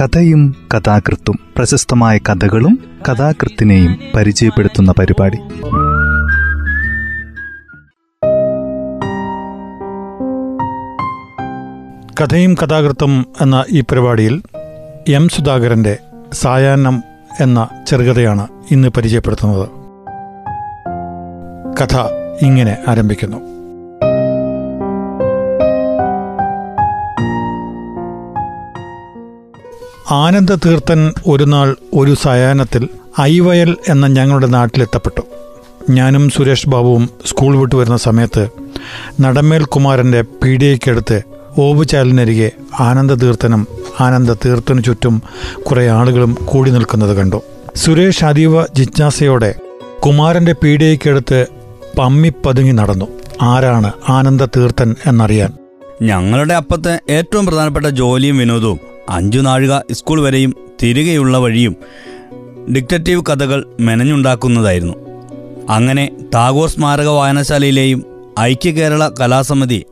കഥയും കഥാകൃത്തും പ്രശസ്തമായ കഥകളും കഥാകൃത്തിനെയും പരിചയപ്പെടുത്തുന്ന പരിപാടി. കഥയും കഥാകൃത്തും എന്ന ഈ പരിപാടിയിൽ എം സുധാകരന്റെ സായാഹ്നം എന്ന ചെറുകഥയാണ് ഇന്ന് പരിചയപ്പെടുത്തുന്നത്. കഥ ഇങ്ങനെ ആരംഭിക്കുന്നു. ആനന്ദ തീർത്ഥൻ ഒരു നാൾ ഒരു സയാനത്തിൽ ഐവയൽ എന്ന ഞങ്ങളുടെ നാട്ടിലെത്തപ്പെട്ടു. ഞാനും സുരേഷ് ബാബുവും സ്കൂൾ വിട്ടു വരുന്ന സമയത്ത് നടമേൽ കുമാരന്റെ പീഡിയയ്ക്കടുത്ത് ഓവുചാലിനരികെ ആനന്ദ തീർത്ഥനും ചുറ്റും കുറേ ആളുകളും കൂടി നിൽക്കുന്നത് കണ്ടു. സുരേഷ് അതീവ ജിജ്ഞാസയോടെ കുമാരന്റെ പീഡിയയ്ക്കടുത്ത് പമ്മിപ്പതുങ്ങി നടന്നു. ആരാണ് ആനന്ദ തീർത്ഥൻ എന്നറിയാൻ. ഞങ്ങളുടെ അപ്പത്തെ ഏറ്റവും പ്രധാനപ്പെട്ട ജോലിയും വിനോദവും അഞ്ചു നാഴിക സ്കൂൾ വരെയും തിരികെയുള്ള വഴിയും ഡിക്റ്ററ്റീവ് കഥകൾ മെനഞ്ഞുണ്ടാക്കുന്നതായിരുന്നു. അങ്ങനെ ടാഗോർ സ്മാരക വായനശാലയിലെയും ഐക്യ കേരള കലാസമിതി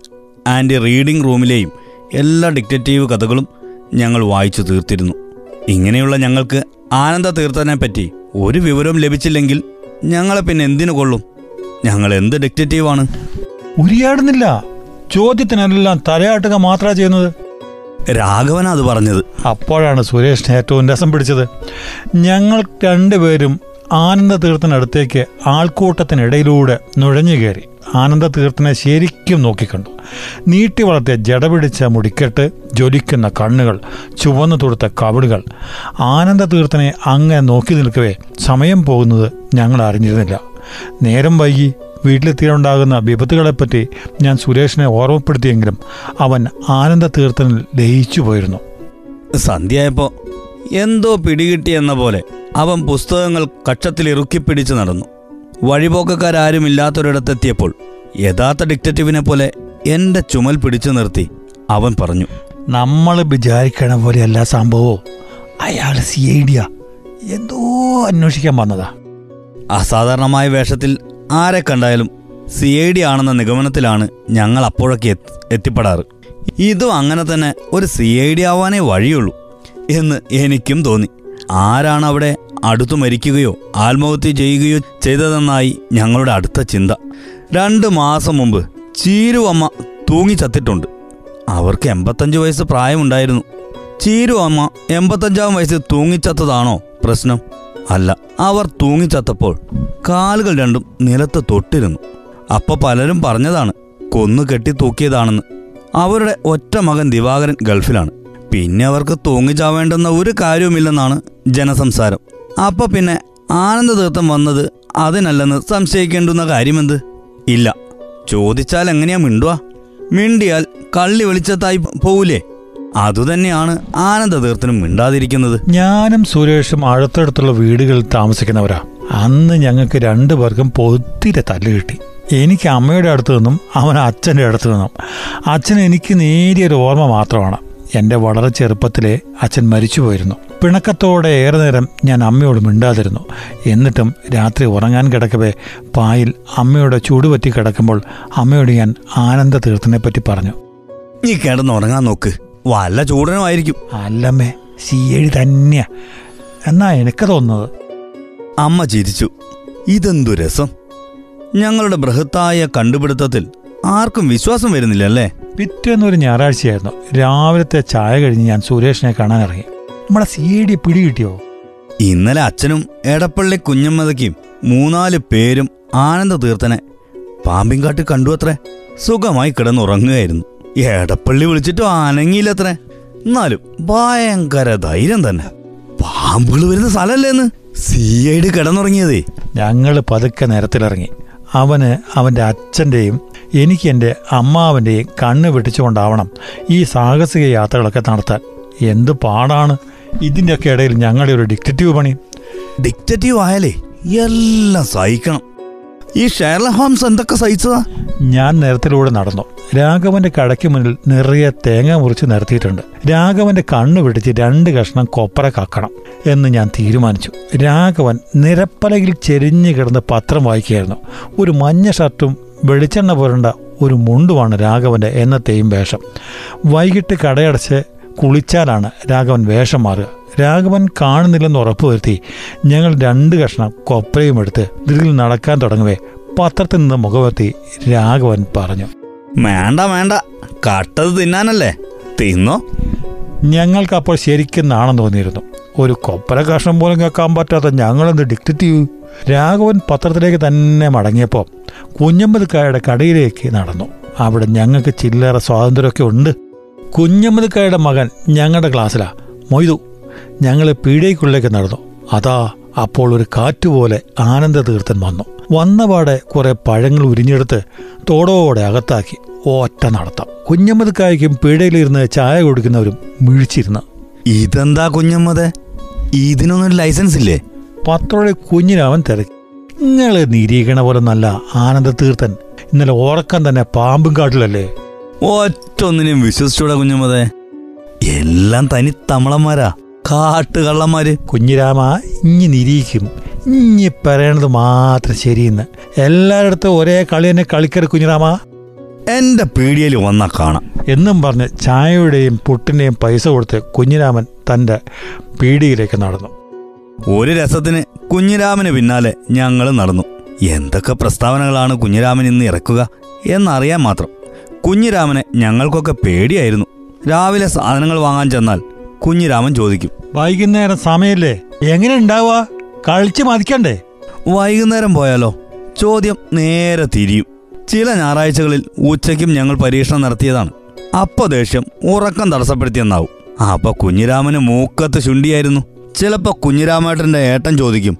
ആൻഡ് റീഡിംഗ് റൂമിലെയും എല്ലാ ഡിക്റ്ററ്റീവ് കഥകളും ഞങ്ങൾ വായിച്ചു തീർത്തിരുന്നു. ഇങ്ങനെയുള്ള ഞങ്ങൾക്ക് ആനന്ദ തീർത്ഥനെ പറ്റി ഒരു വിവരവും ലഭിച്ചില്ലെങ്കിൽ ഞങ്ങളെ പിന്നെ എന്തിനു കൊള്ളും? ഞങ്ങൾ എന്ത് ഡിക്റ്ററ്റീവാണ്? ഉരിയാടുന്നില്ല. ചോദ്യത്തിനെല്ലാം തലയാട്ടുക മാത്രമാണ് ചെയ്യുന്നത്. രാഘവനാ അത് പറഞ്ഞത്. അപ്പോഴാണ് സുരേഷിന് ഏറ്റവും രസം പിടിച്ചത്. ഞങ്ങൾ രണ്ടുപേരും ആനന്ദ തീർത്ഥനടുത്തേക്ക് ആൾക്കൂട്ടത്തിനിടയിലൂടെ നുഴഞ്ഞു കയറി. ആനന്ദ തീർത്ഥനെ ശരിക്കും നോക്കിക്കണ്ടു. നീട്ടി വളർത്തിയ ജടപിടിച്ച മുടിക്കെട്ട് ജ്വലിക്കുന്ന കണ്ണുകൾ ചുവന്നു തൊടുത്ത കവിളുകൾ. ആനന്ദ തീർത്ഥനെ അങ്ങനെ നോക്കി നിൽക്കവേ സമയം പോകുന്നത് ഞങ്ങൾ അറിഞ്ഞിരുന്നില്ല. നേരം വൈകി വീട്ടിലെത്തിയുണ്ടാകുന്ന വിപത്തുകളെപ്പറ്റി ഞാൻ സുരേഷിനെ ഓർമ്മപ്പെടുത്തിയെങ്കിലും അവൻ ആനന്ദ തീർത്ഥനിൽ ലയിച്ചു പോയിരുന്നു. സന്ധ്യയായപ്പോ എന്തോ പിടികിട്ടിയെന്ന പോലെ അവൻ പുസ്തകങ്ങൾ കക്ഷത്തിൽ ഇറുക്കിപ്പിടിച്ച് നടന്നു. വഴിപോക്കക്കാരും ഇല്ലാത്തൊരിടത്തെത്തിയപ്പോൾ യഥാർത്ഥ ഡിക്റ്റേറ്റീവിനെ പോലെ എന്റെ ചുമൽ പിടിച്ചു നിർത്തി അവൻ പറഞ്ഞു നമ്മൾ വിചാരിക്കണ പോലെയല്ല സംഭവോ? അയാൾ സി ഐ ഡിയാ? എന്തോ അന്വേഷിക്കാൻ വന്നതാ. അസാധാരണമായ വേഷത്തിൽ ആരെ കണ്ടായാലും സി ഐ ഡി ആണെന്ന നിഗമനത്തിലാണ് ഞങ്ങൾ അപ്പോഴൊക്കെ എത്തി- എത്തിപ്പെടാറ്. ഇതും അങ്ങനെ തന്നെ ഒരു സി ഐ ഡി ആവാനേ വഴിയുള്ളൂ എന്ന് എനിക്കും തോന്നി. ആരാണ് അവിടെ അടുത്തു മരിക്കുകയോ ആത്മഹത്യ ചെയ്യുകയോ ചെയ്തതെന്നായി ഞങ്ങളുടെ അടുത്ത ചിന്ത. രണ്ട് മാസം മുമ്പ് ചീരു അമ്മ തൂങ്ങി ചത്തിട്ടുണ്ട്. അവർക്ക് എൺപത്തഞ്ച് വയസ്സ് പ്രായമുണ്ടായിരുന്നു. ചീരു അമ്മ എൺപത്തഞ്ചാം വയസ്സിൽ തൂങ്ങിച്ചത്തതാണോ പ്രശ്നം? അല്ല അവർ തൂങ്ങിച്ചത്തപ്പോൾ കാലുകൾ രണ്ടും നിലത്ത് തൊട്ടിരുന്നു. അപ്പ പലരും പറഞ്ഞതാണ് കൊന്നു കെട്ടി തൂക്കിയതാണെന്ന്. അവരുടെ ഒറ്റ മകൻ ദിവാകരൻ ഗൾഫിലാണ്. പിന്നെ അവർക്ക് തൂങ്ങിച്ചാവേണ്ടെന്ന ഒരു കാര്യവുമില്ലെന്നാണ് ജനസംസാരം. അപ്പ പിന്നെ ആനന്ദ തീർത്ഥം വന്നത് അതിനല്ലെന്ന് സംശയിക്കേണ്ടുന്ന കാര്യമെന്ത്? ഇല്ല ചോദിച്ചാൽ എങ്ങനെയാ മിണ്ടുക മിണ്ടിയാൽ കള്ളി വെളിച്ചത്തായി പോവൂലേ? അതുതന്നെയാണ് ആനന്ദ തീർത്ഥനും മിണ്ടാതിരിക്കുന്നത്. ഞാനും സുരേഷും അടുത്തടുത്തുള്ള വീടുകളിൽ താമസിക്കുന്നവരാ. അന്ന് ഞങ്ങൾക്ക് രണ്ടു പേർക്കും പൊത്തിരെ തല്ല് കിട്ടി. എനിക്ക് അമ്മയുടെ അടുത്ത് നിന്നും അവൻ അച്ഛന്റെ അടുത്ത് നിന്നും. അച്ഛൻ എനിക്ക് നേരിയൊരു ഓർമ്മ മാത്രമാണ്. എന്റെ വളരെ ചെറുപ്പത്തിലെ അച്ഛൻ മരിച്ചു പോയിരുന്നു പിണക്കത്തോടെ ഏറെ നേരം ഞാൻ അമ്മയോട് മിണ്ടാതിരുന്നു. എന്നിട്ടും രാത്രി ഉറങ്ങാൻ കിടക്കവേ പായിൽ അമ്മയുടെ ചൂടുപറ്റി കിടക്കുമ്പോൾ അമ്മയോട് ഞാൻ ആനന്ദ തീർത്ഥനെ പറ്റി പറഞ്ഞു. നീ കിടന്നുറങ്ങാൻ നോക്ക്. വല്ല ചൂടനുമായിരിക്കും. അല്ലമ്മേ സി എഴി തന്നെയാ. എന്നാ എനിക്ക് തോന്നുന്നത്. അമ്മ ചിരിച്ചു. ഇതെന്തു രസം? ഞങ്ങളുടെ ബൃഹത്തായ കണ്ടുപിടുത്തത്തിൽ ആർക്കും വിശ്വാസം വരുന്നില്ല അല്ലേ പിറ്റേന്നൊരു ഞായറാഴ്ചയായിരുന്നു. രാവിലത്തെ ചായ കഴിഞ്ഞ് ഞാൻ സുരേഷിനെ കാണാൻ ഇറങ്ങി. നമ്മളെ സി ഡി പിടി കിട്ടിയോ? ഇന്നലെ അച്ഛനും എടപ്പള്ളി കുഞ്ഞമ്മതയ്ക്കും മൂന്നാൽ പേരും ആനന്ദ തീർത്ഥനെ പാമ്പിൻകാട്ട് കണ്ടു അത്രേ. സുഖമായി കിടന്നുറങ്ങുകയായിരുന്നു. എടപ്പള്ളി വിളിച്ചിട്ടും അനങ്ങിയില്ലത്രേ എന്നാലും ഭയങ്കര ധൈര്യം തന്നെ. പാമ്പുകൾ വരുന്ന സ്ഥലല്ലേന്ന് സി ഐ ഡി കിടന്നുറങ്ങിയതേ. ഞങ്ങൾ പതുക്കെ നേരത്തിലിറങ്ങി. അവന് അവന്റെ അച്ഛന്റെയും എനിക്ക് എന്റെ അമ്മാവന്റെയും കണ്ണ് വെട്ടിച്ചുകൊണ്ടാവണം ഈ സാഹസിക യാത്രകളൊക്കെ നടത്താൻ. എന്ത് പാടാണ്. ഇതിന്റെയൊക്കെ ഇടയിൽ ഞങ്ങളുടെ ഒരു ഡിക്റ്റേറ്റീവ് പണി. ഡിക്റ്റേറ്റീവ് ആയാലേ എല്ലാം സഹിക്കണം. ഈ ഷേർല ഹോംസ് എന്തൊക്കെ സഹിച്ചതാ? ഞാൻ നിരത്തിലൂടെ നടന്നു. രാഘവന്റെ കടയ്ക്ക് മുന്നിൽ നിറയെ തേങ്ങ മുറിച്ച് നിരത്തിയിട്ടുണ്ട്. രാഘവന്റെ കണ്ണു പിടിച്ച് രണ്ട് കഷ്ണം കൊപ്പര കക്കണം എന്ന് ഞാൻ തീരുമാനിച്ചു. രാഘവൻ നിരപ്പലകിൽ ചെരിഞ്ഞു കിടന്ന് പത്രം വായിക്കുകയായിരുന്നു. ഒരു മഞ്ഞ ഷർട്ടും വെളിച്ചെണ്ണ പുരണ്ട ഒരു മുണ്ടുമാണ് രാഘവന്റെ എന്നത്തെയും വേഷം. വൈകിട്ട് കടയടച്ച് കുളിച്ചാലാണ് രാഘവൻ വേഷം മാറുക. രാഘവൻ കാണുന്നില്ലെന്ന് ഉറപ്പുവരുത്തി ഞങ്ങൾ രണ്ട് കഷ്ണം കൊപ്രയും എടുത്ത് ഇതിൽ നടക്കാൻ തുടങ്ങവേ. പത്രത്തിൽ നിന്ന് മുഖവർത്തി രാഘവൻ പറഞ്ഞു. വേണ്ട വേണ്ട. കട്ടത് തിന്നാനല്ലേ? തിന്നോ? ഞങ്ങൾക്ക് അപ്പോൾ ശരിക്കും നാണം തോന്നിയിരുന്നു. ഒരു കൊപ്പര കഷ്ണം പോലും കേൾക്കാൻ പറ്റാത്ത ഞങ്ങളെന്ത് ഡിക്റ്റേറ്റീവ് രാഘവൻ പത്രത്തിലേക്ക് തന്നെ മടങ്ങിയപ്പോൾ കുഞ്ഞമ്മദ്ക്കായുടെ കടയിലേക്ക് നടന്നു. അവിടെ ഞങ്ങൾക്ക് ചില്ലറ സ്വാതന്ത്ര്യമൊക്കെ ഉണ്ട്. കുഞ്ഞമ്മദ്ക്കായുടെ മകൻ ഞങ്ങളുടെ ക്ലാസ്സിലാ. മൊയ്തു ഞങ്ങൾ പീഡയ്ക്കുള്ളിലേക്ക് നടന്നു. അതാ അപ്പോൾ ഒരു കാറ്റുപോലെ ആനന്ദ തീർത്ഥൻ വന്നു. വന്നപാടെ കുറെ പഴങ്ങൾ ഉരിഞ്ഞെടുത്ത് തോടോടെ അകത്താക്കി ഒറ്റ നടത്താം. കുഞ്ഞമ്മദക്കായ്ക്കും പീഡയിലിരുന്ന് ചായ കൊടുക്കുന്നവരും മിഴിച്ചിരുന്ന്. ഇതെന്താ കുഞ്ഞമ്മത് ഇതിനൊന്നും ലൈസൻസ് ഇല്ലേ പത്തോടെ കുഞ്ഞിനവൻ തിരക്കി. നിങ്ങൾ നിരീക്ഷണ പോലെ നല്ല ആനന്ദ തീർത്ഥൻ ഇന്നലെ ഉറക്കം തന്നെ പാമ്പും കാട്ടിലല്ലേ? ഒറ്റ ഒന്നിനെയും വിശ്വസിച്ചൂടാ കുഞ്ഞുമതെ. എല്ലാം തനി തമിളന്മാരാ. കാട്ടുകള്ളന്മാര്. കുഞ്ഞിരാമ ഇഞ്ഞി നിരീക്കും ഇഞ്ഞി പറയണത് മാത്രം ശരിയെന്ന്. എല്ലായിടത്തും ഒരേ കളി തന്നെ കളിക്കരുത് കുഞ്ഞിരാമ. എന്റെ പീടിയയിൽ വന്നാ കാണാം. എന്നും പറഞ്ഞ് ചായയുടെയും പുട്ടിന്റെയും പൈസ കൊടുത്ത് കുഞ്ഞിരാമൻ തന്റെ പീടിയിലേക്ക് നടന്നു. ഒരു രസത്തിന് കുഞ്ഞിരാമന് പിന്നാലെ ഞങ്ങൾ നടന്നു. എന്തൊക്കെ പ്രസ്താവനകളാണ് കുഞ്ഞിരാമൻ ഇന്ന് ഇറക്കുക എന്നറിയാൻ മാത്രം. കുഞ്ഞിരാമനെ ഞങ്ങൾക്കൊക്കെ പേടിയായിരുന്നു. രാവിലെ സാധനങ്ങൾ വാങ്ങാൻ ചെന്നാൽ കുഞ്ഞിരാമൻ ചോദിക്കും. വൈകുന്നേരം സമയല്ലേ? എങ്ങനെ ഉണ്ടാവുക? കളിച്ച് മതിക്കണ്ടേ? വൈകുന്നേരം പോയാലോ? ചോദ്യം നേരെ തിരിയും. ചില ഞായറാഴ്ചകളിൽ ഉച്ചയ്ക്കും ഞങ്ങൾ പരീക്ഷണം നടത്തിയതാണ്. അപ്പൊ ദേഷ്യം ഉറക്കം തടസ്സപ്പെടുത്തിയെന്നാവും. അപ്പൊ കുഞ്ഞിരാമന് മൂക്കത്ത് ശുണ്ടിയായിരുന്നു ചിലപ്പോ കുഞ്ഞിരാമേട്ടന്റെ ഏട്ടൻ ചോദിക്കും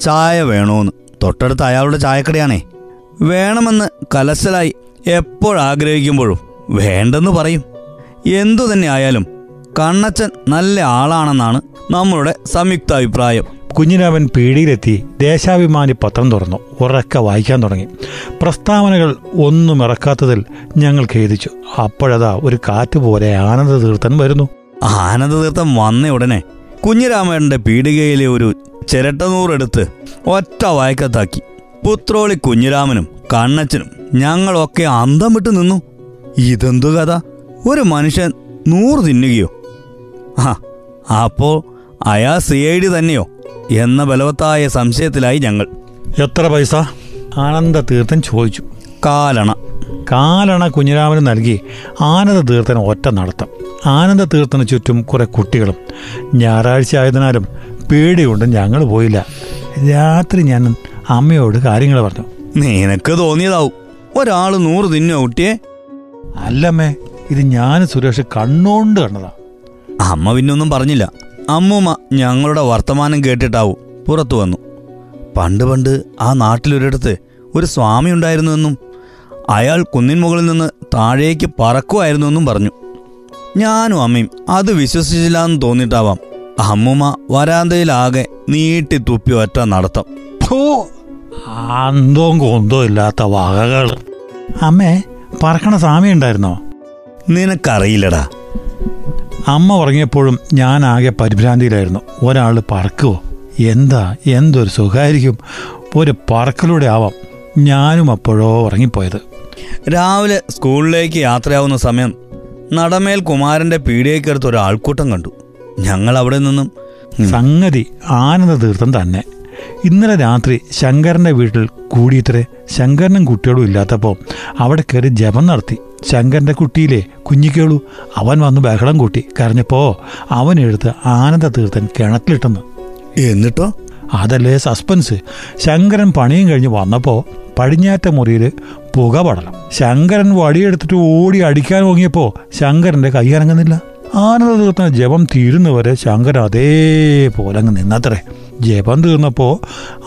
ചായ വേണോന്ന്? തൊട്ടടുത്ത് അയാളുടെ ചായക്കടയാണേ. വേണമെന്ന് കലശലായി എപ്പോഴാഗ്രഹിക്കുമ്പോഴും വേണ്ടെന്ന് പറയും. എന്തു തന്നെ ആയാലും കണ്ണച്ചൻ നല്ല ആളാണെന്നാണ് നമ്മളുടെ സംയുക്ത അഭിപ്രായം കുഞ്ഞിരാമൻ പീടിയിലെത്തി ദേശാഭിമാനി പത്രം തുറന്നു. ഉറക്കെ വായിക്കാൻ തുടങ്ങി. പ്രസ്താവനകൾ ഒന്നും ഇറക്കാത്തതിൽ ഞങ്ങൾ ഖേദിച്ചു. അപ്പോഴതാ ഒരു കാറ്റ് പോലെ ആനന്ദ തീർത്ഥൻ വരുന്നു. ആനന്ദ തീർത്ഥം വന്ന ഉടനെ കുഞ്ഞിരാമേട്ടന്റെ പീടികയിലെ ഒരു ചിരട്ടനൂറെടുത്ത് ഒറ്റ വായക്കത്താക്കി. പുത്രോളി കുഞ്ഞിരാമനും കണ്ണച്ചനും ഞങ്ങളൊക്കെ അന്തം വിട്ട് നിന്നു. ഇതെന്തു കഥ? ഒരു മനുഷ്യൻ നൂറ് തിന്നുകയോ? ആ അപ്പോ അയാൾ സി ഐ ഡി തന്നെയോ? എന്ന ബലവത്തായ സംശയത്തിലായി ഞങ്ങൾ. എത്ര പൈസ? ആനന്ദ തീർത്ഥൻ ചോദിച്ചു. കാലണ. കാലണ കുഞ്ഞിരാമന് നൽകി ആനന്ദ തീർത്ഥൻ ഒറ്റ നടത്തം. ആനന്ദ തീർത്ഥന് ചുറ്റും കുറെ കുട്ടികളും. ഞായറാഴ്ച ആയതിനാലും പേടിയുണ്ട് ഞങ്ങൾ പോയില്ല. രാത്രി ഞാൻ അമ്മയോട് കാര്യങ്ങൾ പറഞ്ഞു. നിനക്ക് തോന്നിയതാവും. ഒരാൾ നൂറ് തിന്നോ കുട്ടിയെ. അല്ലമ്മേ ഇത് ഞാൻ സുരേഷ് കണ്ണോണ്ട് കണ്ടതാ. അമ്മ പിന്നൊന്നും പറഞ്ഞില്ല. അമ്മൂമ്മ ഞങ്ങളുടെ വർത്തമാനം കേട്ടിട്ടാവും പുറത്തു വന്നു. പണ്ട് പണ്ട് ആ നാട്ടിലൊരിടത്ത് ഒരു സ്വാമി ഉണ്ടായിരുന്നുവെന്നും അയാൾ കുന്നിൻ മുകളിൽ നിന്ന് താഴേക്ക് പറക്കുമായിരുന്നുവെന്നും പറഞ്ഞു. ഞാനും അമ്മയും അത് വിശ്വസിച്ചില്ല എന്ന് തോന്നിയിട്ടാവാം. അമ്മൂമ്മ വരാന്തയിലാകെ നീട്ടി തുപ്പി ഒറ്റ നടത്തം. എന്തോ കൊന്തോ ഇല്ലാത്ത വകകൾ. അമ്മേ പറക്കണ സ്വാമി ഉണ്ടായിരുന്നോ? നിനക്കറിയില്ലടാ. അമ്മ ഉറങ്ങിയപ്പോഴും ഞാൻ ആകെ പരിഭ്രാന്തിയിലായിരുന്നു. ഒരാൾ പറക്കുവോ? എന്താ? എന്തൊരു സുഖമായിരിക്കും? ഒരു പറക്കലൂടെ ആവാം. ഞാനും അപ്പോഴോ ഉറങ്ങിപ്പോയത്. രാവിലെ സ്കൂളിലേക്ക് യാത്രയാവുന്ന സമയം നടമേൽ കുമാരന്റെ പീടികയ്ക്കടുത്ത് ഒരു ആൾക്കൂട്ടം കണ്ടു. ഞങ്ങൾ അവിടെ നിന്നും സംഗതി ആനന്ദ തീർത്ഥം തന്നെ. ഇന്നലെ രാത്രി ശങ്കരന്റെ വീട്ടിൽ കൂടിയിട്ടേ ശങ്കരനും കുട്ടികളും ഇല്ലാത്തപ്പോൾ അവിടെ കയറി ജപം നടത്തി. ശങ്കരന്റെ കുട്ടിയിലെ കുഞ്ഞിക്കേളു അവൻ വന്ന് ബഹളം കൂട്ടി. കരഞ്ഞപ്പോ അവൻ എടുത്ത് ആനന്ദ തീർത്ഥൻ കിണറ്റിലിട്ടെന്ന്. എന്നിട്ടോ? അതല്ലേ സസ്പെൻസ്? ശങ്കരൻ പണിയും കഴിഞ്ഞ് വന്നപ്പോൾ പടിഞ്ഞാറ്റ മുറിയിൽ പുക പടലം. ശങ്കരൻ വടിയെടുത്തിട്ട് ഓടി അടിക്കാൻ ഓങ്ങിയപ്പോൾ ശങ്കരന്റെ കൈ അനങ്ങുന്നില്ല. ആനന്ദ തീർത്ഥൻ ജപം തീരുന്നവരെ ശങ്കരൻ അതേപോലെ അങ്ങ് നിന്നത്രേ. ജപം തീർന്നപ്പോൾ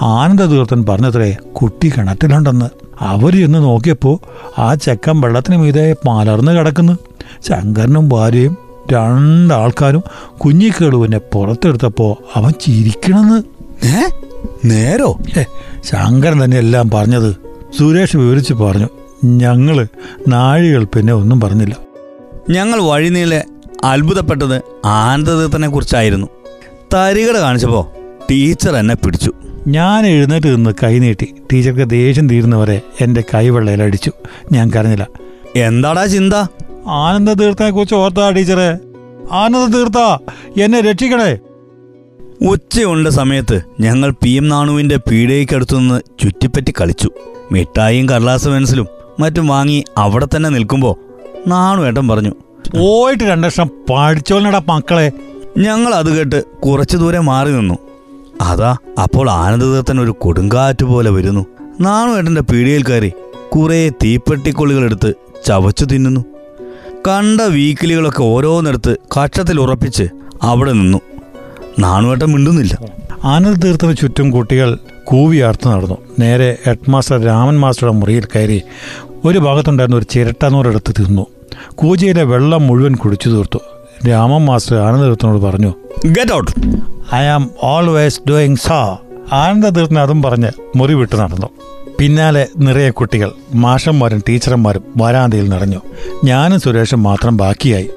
ആനന്ദതീർത്ഥൻ പറഞ്ഞത്രേ കുട്ടി കിണറ്റിലുണ്ടെന്ന്. അവർ ചെന്ന് നോക്കിയപ്പോൾ ആ ചെക്കൻ വെള്ളത്തിന് മീതെ മലർന്ന് കിടക്കുന്നു. ശങ്കരനും ഭാര്യയും രണ്ടാൾക്കാരും കുഞ്ഞിക്കേളുവിനെ പുറത്തെടുത്തപ്പോൾ അവൻ ചിരിക്കണെന്ന്. ഏ? നേരോ? ശങ്കരൻ തന്നെ എല്ലാം പറഞ്ഞത്. സുരേഷ് വിവരിച്ച് പറഞ്ഞു ഞങ്ങൾ നാഴികൾ പിന്നെ ഒന്നും പറഞ്ഞില്ല. ഞങ്ങൾ വഴിനീളെ അത്ഭുതപ്പെട്ടത് ആനന്ദതീർത്ഥനെ കുറിച്ചായിരുന്നു തരികട കാണിച്ചപ്പോ ടീച്ചർ എന്നെ പിടിച്ചു. ഞാൻ എഴുന്നേറ്റ് നിന്ന് കൈനീട്ടി ടീച്ചർക്ക് ദേഷ്യം തീരുന്നവരെ എന്റെ കൈവെള്ളയിലടിച്ചു ഞാൻ കരഞ്ഞില്ല. എന്താടാ ചിന്ത? ആനന്ദ തീർത്ഥനെ കുറിച്ച് ഓർത്താ ടീച്ചറെ. ആനന്ദ തീർത്ത എന്നെ രക്ഷിക്കണേ. ഉച്ചയുണ്ട സമയത്ത് ഞങ്ങൾ പി എം നാണുവിന്റെ പീഡയ്ക്കടുത്തുനിന്ന് ചുറ്റിപ്പറ്റി കളിച്ചു. മിഠായിയും കടലാസ് പെൻസിലും മറ്റും വാങ്ങി അവിടെ തന്നെ നിൽക്കുമ്പോൾ നാണു ഏട്ടൻ പറഞ്ഞു പോയിട്ട് രണ്ടക്ഷം പഠിച്ചോളിനടാ മക്കളെ. ഞങ്ങൾ അത് കേട്ട് കുറച്ചു ദൂരെ മാറി നിന്നു. അതാ അപ്പോൾ ആനന്ദതീർത്ഥൻ ഒരു കൊടുങ്കാറ്റ് പോലെ വരുന്നു. നാണു ഏട്ടന്റെ പീടികയിൽ കയറി കുറേ തീപ്പെട്ടിക്കൊള്ളികളെടുത്ത് ചവച്ചു തിന്നുന്നു. കണ്ട വീക്കിലികളൊക്കെ ഓരോന്നെടുത്ത് കക്ഷത്തിൽ ഉറപ്പിച്ച് അവിടെ നിന്നു. നാണുവേട്ടം മിണ്ടുന്നില്ല. ആനന്ദ തീർത്ഥന് ചുറ്റും കുട്ടികൾ കൂവിയാർത്ത് നടന്നു. നേരെ ഹെഡ് മാസ്റ്റർ രാമൻ മാസ്റ്ററുടെ മുറിയിൽ കയറി ഒരു ഭാഗത്തുണ്ടായിരുന്ന ഒരു ചിരട്ടനൂറെടുത്ത് തിന്നു. കൂജയിലെ വെള്ളം മുഴുവൻ കുടിച്ചു തീർത്തു. രാമൻ മാസ്റ്റർ ആനന്ദതീർത്ഥനോട് പറഞ്ഞു get out I am always doing സാ ആനന്ദതീർത്ഥൻ അതും പറഞ്ഞ് മുറി വിട്ട് നടന്നു. പിന്നാലെ നിറയെ കുട്ടികൾ മാഷന്മാരും ടീച്ചർമാരും വരാന്തയിൽ നിറഞ്ഞു ഞാനും സുരേഷും മാത്രം ബാക്കിയായി.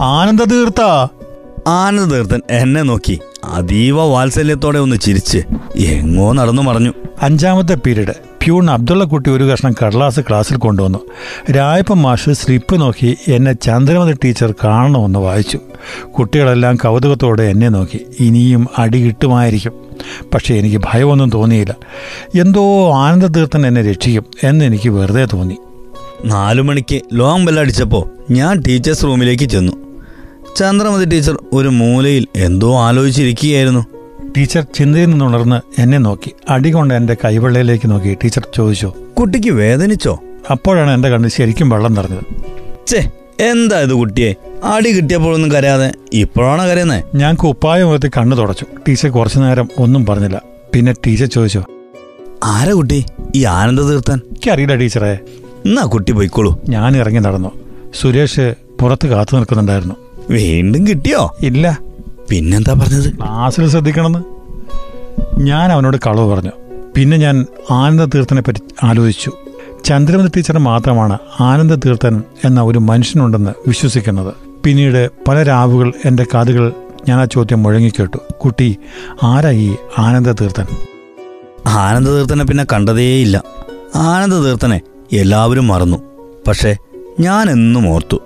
ആനന്ദതീർത്ഥ! ആനന്ദതീർത്ഥൻ എന്നെ നോക്കി അതീവ വാത്സല്യത്തോടെ ഒന്ന് ചിരിച്ച് എങ്ങോ നടന്നു മറഞ്ഞു. അഞ്ചാമത്തെ പീരീഡ്. പ്യൂൺ അബ്ദുള്ളക്കുട്ടി ഒരു കഷ്ണം കടലാസ് ക്ലാസ്സിൽ കൊണ്ടുവന്നു. രായപ്പൻ മാഷ് സ്ലിപ്പ് നോക്കി എന്നെ ചന്ദ്രമതി ടീച്ചർ കാണണമെന്ന് വായിച്ചു. കുട്ടികളെല്ലാം കൗതുകത്തോടെ എന്നെ നോക്കി. ഇനിയും അടി കിട്ടുമായിരിക്കും. പക്ഷേ എനിക്ക് ഭയമൊന്നും തോന്നിയില്ല. എന്തോ ആനന്ദതീർത്ഥൻ എന്നെ രക്ഷിക്കും എന്നെനിക്ക് വെറുതെ തോന്നി. നാലു മണിക്ക് ലോങ് ബെല്ലടിച്ചപ്പോൾ ഞാൻ ടീച്ചേഴ്സ് റൂമിലേക്ക് ചെന്നു. ചന്ദ്രമതി ടീച്ചർ ഒരു മൂലയിൽ എന്തോ ആലോചിച്ചിരിക്കുകയായിരുന്നു. ടീച്ചർ ചിന്തയിൽ നിന്നുണർന്ന് എന്നെ നോക്കി. അടികൊണ്ട് എന്റെ കൈവെള്ളയിലേക്ക് നോക്കി. ടീച്ചർ ചോദിച്ചോ കുട്ടിക്ക് വേദനിച്ചോ? അപ്പോഴാണ് എന്റെ കണ്ണ് ശരിക്കും വെള്ളം നിറഞ്ഞത്. ചേ എന്താ ഇത് കുട്ടിയെ? അടി കിട്ടിയപ്പോഴൊന്നും കരയാതെ ഇപ്പോഴാണ് കരയുന്നേ? ഞാൻ കുപ്പായം ഉയർത്തി കണ്ണു തുടച്ചു. ടീച്ചർ കുറച്ചു നേരം ഒന്നും പറഞ്ഞില്ല. പിന്നെ ടീച്ചർ ചോദിച്ചോ ആരാ കുട്ടി? ഈ ആനന്ദ തീർത്താൻ എനിക്കറിയില്ല ടീച്ചറെ. എന്നാ കുട്ടി പോയിക്കോളൂ. ഞാൻ ഇറങ്ങി നടന്നു. സുരേഷ് പുറത്ത് കാത്തു നിൽക്കുന്നുണ്ടായിരുന്നു. വീണ്ടും കിട്ടിയോ? ഇല്ല. പിന്നെന്താ പറഞ്ഞത്? ക്ലാസ്സിൽ ശ്രദ്ധിക്കണമെന്ന്. ഞാൻ അവനോട് കളവ് പറഞ്ഞു. പിന്നെ ഞാൻ ആനന്ദ തീർത്ഥനെ പറ്റി ആലോചിച്ചു. ചന്ദ്രമതി ടീച്ചർ മാത്രമാണ് ആനന്ദ തീർത്ഥൻ എന്ന ഒരു മനുഷ്യനുണ്ടെന്ന് വിശ്വസിക്കുന്നത്. പിന്നീട് പല രാവുകൾ എന്റെ കാതുകൾ ഞാൻ ആ ചോദ്യം മുഴങ്ങിക്കേട്ടു. കുട്ടി ആരാ ഈ ആനന്ദ തീർത്ഥൻ ആനന്ദ തീർത്ഥനെ പിന്നെ കണ്ടതേയില്ല. ആനന്ദ തീർത്ഥനെ എല്ലാവരും മറന്നു. പക്ഷേ ഞാൻ എന്നും ഓർത്തു.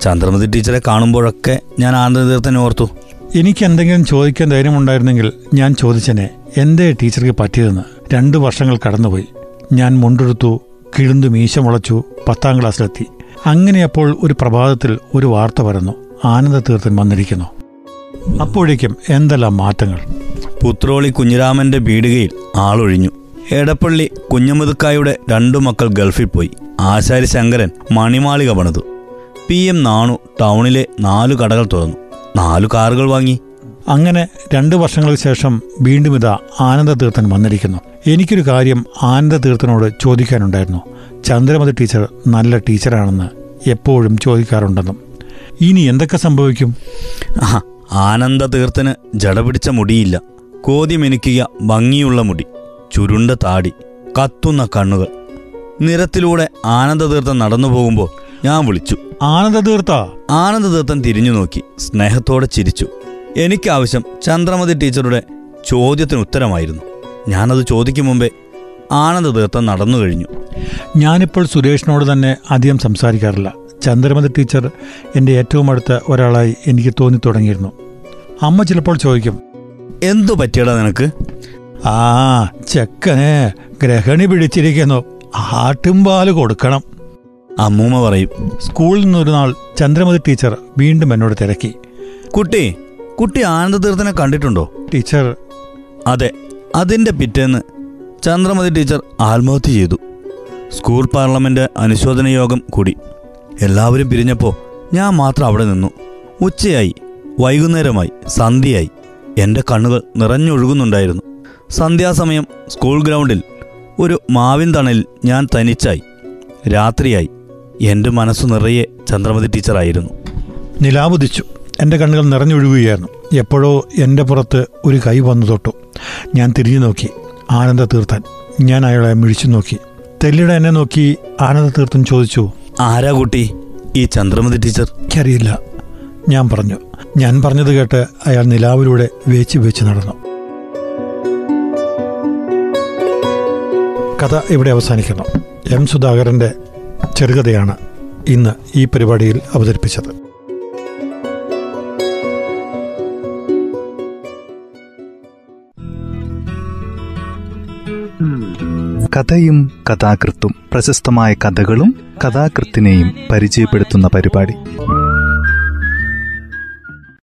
ചന്ദ്രമതി ടീച്ചറെ കാണുമ്പോഴൊക്കെ ഞാൻ ആനന്ദ തീർത്ഥനെ ഓർത്തു. എനിക്ക് എന്തെങ്കിലും ചോദിക്കാൻ ധൈര്യമുണ്ടായിരുന്നെങ്കിൽ ഞാൻ ചോദിച്ചനെ എന്തേ ടീച്ചർക്ക് പറ്റിയതെന്ന്? രണ്ടു വർഷങ്ങൾ കടന്നുപോയി. ഞാൻ മുണ്ടെടുത്തു കിഴുന്തു മീശ മുളച്ചു പത്താം ക്ലാസ്സിലെത്തി. അങ്ങനെ അപ്പോൾ ഒരു പ്രഭാതത്തിൽ ഒരു വാർത്ത വരുന്നു ആനന്ദ തീർത്ഥൻ വന്നിരിക്കുന്നു. അപ്പോഴേക്കും എന്തെല്ലാം മാറ്റങ്ങൾ? പുത്രോളി കുഞ്ഞിരാമന്റെ പീടികയിൽ ആളൊഴിഞ്ഞു. എടപ്പള്ളി കുഞ്ഞമുതുക്കായുടെ രണ്ടു മക്കൾ ഗൾഫിൽ പോയി. ആശാരി ശങ്കരൻ മണിമാളിക പണിതു. പി. എം. നാണു ടൗണിലെ നാലു കടകൾ തുറന്നു. നാലു കാറുകൾ വാങ്ങി. അങ്ങനെ രണ്ടു വർഷങ്ങൾക്ക് ശേഷം വീണ്ടും ഇതാ ആനന്ദ തീർത്ഥൻ വന്നിരിക്കുന്നു. എനിക്കൊരു കാര്യം ആനന്ദ തീർത്ഥനോട് ചോദിക്കാനുണ്ടായിരുന്നു ചന്ദ്രമതി ടീച്ചർ നല്ല ടീച്ചറാണെന്ന് എപ്പോഴും ചോദിക്കാറുണ്ടെന്നും. ഇനി എന്തൊക്കെ സംഭവിക്കും? ആഹാ, ആനന്ദ തീർത്ഥന് ജട പിടിച്ച മുടിയില്ല. കോതി മെനിക്കുക ഭംഗിയുള്ള മുടി ചുരുണ്ട താടി കത്തുന്ന കണ്ണുകൾ. നിരത്തിലൂടെ ആനന്ദ തീർത്ഥം നടന്നു പോകുമ്പോൾ ഞാൻ വിളിച്ചു. ആനന്ദ തീർത്ഥ ആനന്ദ തീർത്ഥൻ തിരിഞ്ഞു നോക്കി. സ്നേഹത്തോടെ ചിരിച്ചു. എനിക്കാവശ്യം ചന്ദ്രമതി ടീച്ചറുടെ ചോദ്യത്തിന് ഉത്തരമായിരുന്നു. ഞാനത് ചോദിക്കും മുമ്പേ ആനന്ദ തീർത്ഥൻ നടന്നു കഴിഞ്ഞു. ഞാനിപ്പോൾ സുരേഷിനോട് തന്നെ അധികം സംസാരിക്കാറില്ല. ചന്ദ്രമതി ടീച്ചർ എന്റെ ഏറ്റവും അടുത്ത ഒരാളായി എനിക്ക് തോന്നി തുടങ്ങിയിരുന്നു അമ്മ ചിലപ്പോൾ ചോദിക്കും എന്തു പറ്റിയടാ നിനക്ക്? ആ ചെക്കനെ ഗ്രഹണി പിടിച്ചിരിക്കുന്നു. ആട്ടുംപാൽ കൊടുക്കണം. അമ്മൂമ്മ പറയും സ്കൂളിൽ നിന്നൊരു നാൾ ചന്ദ്രമതി ടീച്ചർ വീണ്ടും എന്നോട് തിരക്കി. കുട്ടി കുട്ടി ആനന്ദതീർത്ഥനെ കണ്ടിട്ടുണ്ടോ? ടീച്ചർ അതെ അതിന്റെ പിറ്റേന്ന് ചന്ദ്രമതി ടീച്ചർ ആത്മഹത്യ ചെയ്തു. സ്കൂൾ പാർലമെന്റ് അനുശോചന യോഗം കൂടി. എല്ലാവരും പിരിഞ്ഞപ്പോൾ ഞാൻ മാത്രം അവിടെ നിന്നു. ഉച്ചയായി വൈകുന്നേരമായി സന്ധ്യയായി. എന്റെ കണ്ണുകൾ നിറഞ്ഞൊഴുകുന്നുണ്ടായിരുന്നു. സന്ധ്യാസമയം സ്കൂൾ ഗ്രൗണ്ടിൽ ഒരു മാവിൻ തണലിൽ ഞാൻ തനിച്ചായി. രാത്രിയായി എന്റെ മനസ്സ് നിറയെ ചന്ദ്രമതി ടീച്ചറായിരുന്നു. നിലാവുദിച്ചു. എന്റെ കണ്ണുകൾ നിറഞ്ഞൊഴുകുകയായിരുന്നു. എപ്പോഴോ എന്റെ പുറത്ത് ഒരു കൈ വന്നു തൊട്ടു. ഞാൻ തിരിഞ്ഞു നോക്കി. ആനന്ദ തീർത്ഥൻ. ഞാൻ അയാളെ മിഴിച്ചു നോക്കി. തെല്ലിടെ എന്നെ നോക്കി ആനന്ദ തീർത്ഥൻ ചോദിച്ചു ആരാ കുട്ടി? ഈ ചന്ദ്രമതി ടീച്ചർ? എനിക്കറിയില്ല. ഞാൻ പറഞ്ഞു. ഞാൻ പറഞ്ഞത് കേട്ട് അയാൾ നിലാവിലൂടെ വേച്ച് വെച്ച് നടന്നു. കഥ ഇവിടെ അവസാനിക്കുന്നു. എം സുധാകരന്റെ ചെറുകഥയാണ് ഇന്ന് ഈ പരിപാടിയിൽ അവതരിപ്പിച്ചത്. കഥയും കഥാകൃത്തും പ്രശസ്തമായ കഥകളും കഥാകൃത്തിനെയും പരിചയപ്പെടുത്തുന്ന പരിപാടി.